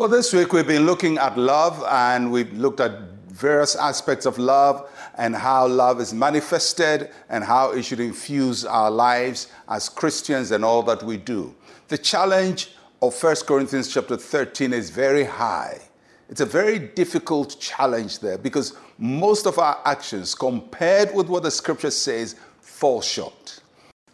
Well, this week we've been looking at love and we've looked at various aspects of love and how love is manifested and how it should infuse our lives as Christians and all that we do. The challenge of 1 Corinthians chapter 13 is very high. It's a very difficult challenge there because most of our actions, compared with what the scripture says, fall short.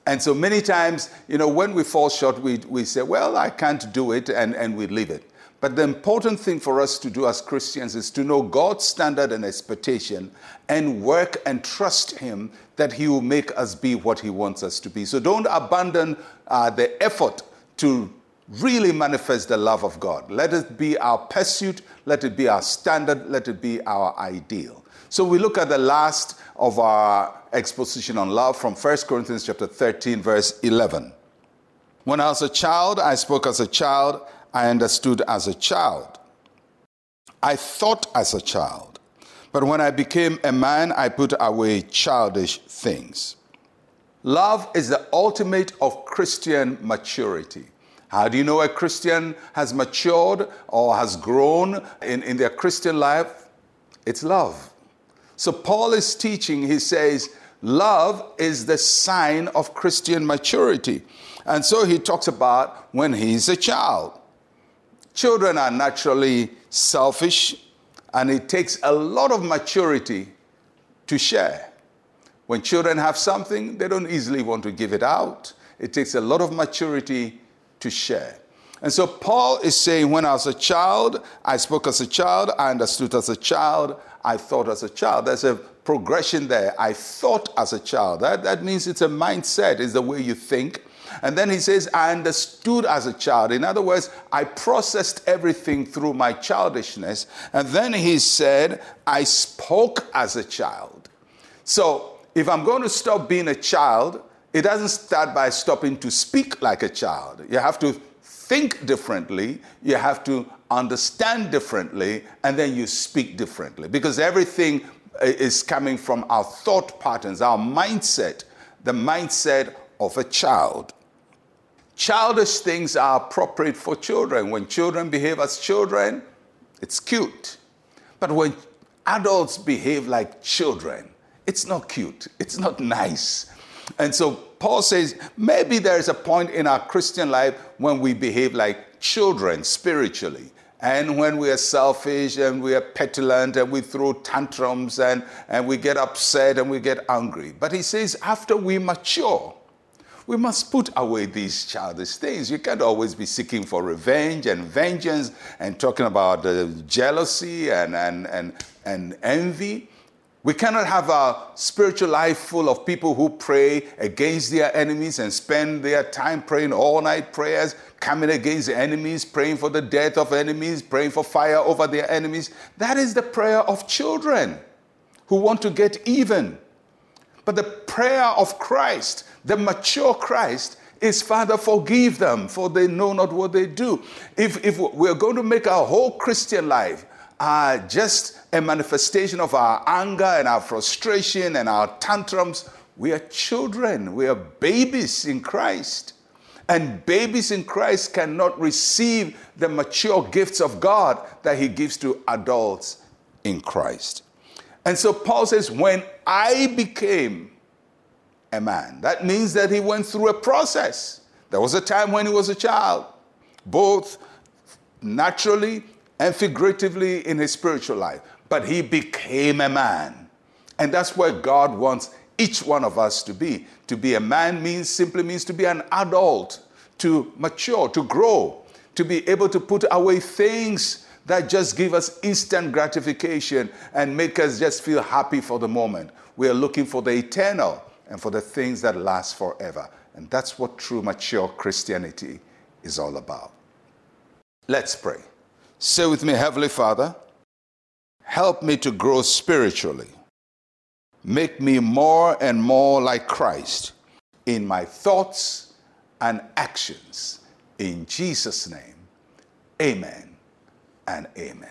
And so many times, you know, when we fall short, we, we say, well, I can't do it, and, and we leave it. But the important thing for us to do as Christians is to know God's standard and expectation and work and trust Him that He will make us be what He wants us to be. So don't abandon uh, the effort to really manifest the love of God. Let it be our pursuit, let it be our standard, let it be our ideal. So we look at the last of our exposition on love from 1 Corinthians chapter 13 verse 11. When I was a child, I spoke as a child, I understood as a child. I thought as a child. But when I became a man, I put away childish things. Love is the ultimate of Christian maturity. How do you know a Christian has matured or has grown in, in their Christian life? It's love. So Paul is teaching, he says, love is the sign of Christian maturity. And so he talks about when he's a child. Children are naturally selfish, and it takes a lot of maturity to share. When children have something, they don't easily want to give it out. It takes a lot of maturity to share. And so Paul is saying, when I was a child, I spoke as a child, I understood as a child, I thought as a child. There's a progression there. I thought as a child. That, that means it's a mindset, it's the way you think. And then he says, I understood as a child. In other words, I processed everything through my childishness. And then he said, I spoke as a child. So if I'm going to stop being a child, it doesn't start by stopping to speak like a child. You have to think differently, you have to understand differently, and then you speak differently. Because everything eh, is coming from our thought patterns, our mindset, the mindset of a child. Childish things are appropriate for children. When children behave as children, it's cute. But when adults behave like children, it's not cute, it's not nice. And so Paul says maybe there is a point in our Christian life when we behave like children spiritually. And when we are selfish and we are petulant and we throw tantrums and, and we get upset and we get angry. But he says, after we mature, we must put away these childish things. You can't always be seeking for revenge and vengeance and talking about uh, jealousy and, and, and, and envy. We cannot have a spiritual life full of people who pray against their enemies and spend their time praying all night prayers, coming against enemies, praying for the death of enemies, praying for fire over their enemies. That is the prayer of children who want to get even. But the prayer of Christ, the mature Christ, is Father, forgive them, for they know not what they do. If, if we're going to make our whole Christian life uh, just a manifestation of our anger and our frustration and our tantrums, we are children, we are babies in Christ. And babies in Christ cannot receive the mature gifts of God that He gives to adults in Christ. And so Paul says, when I became a man, that means that he went through a process. There was a time when he was a child, both naturally and figuratively in his spiritual life. But he became a man. And that's where God wants each one of us to be. To be a man means simply means to be an adult, to mature, to grow, to be able to put away things that just give us instant gratification and make us just feel happy for the moment. We are looking for the eternal and for the things that last forever. And that's what true mature Christianity is all about. Let's pray. Say with me, Heavenly Father, help me to grow spiritually. Make me more and more like Christ in my thoughts and actions. In Jesus' name, amen and amen.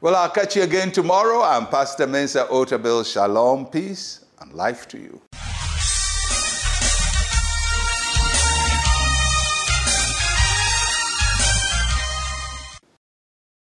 Well, I'll catch you again tomorrow. I'm Pastor Mensa Otabil. Shalom, peace, and life to you.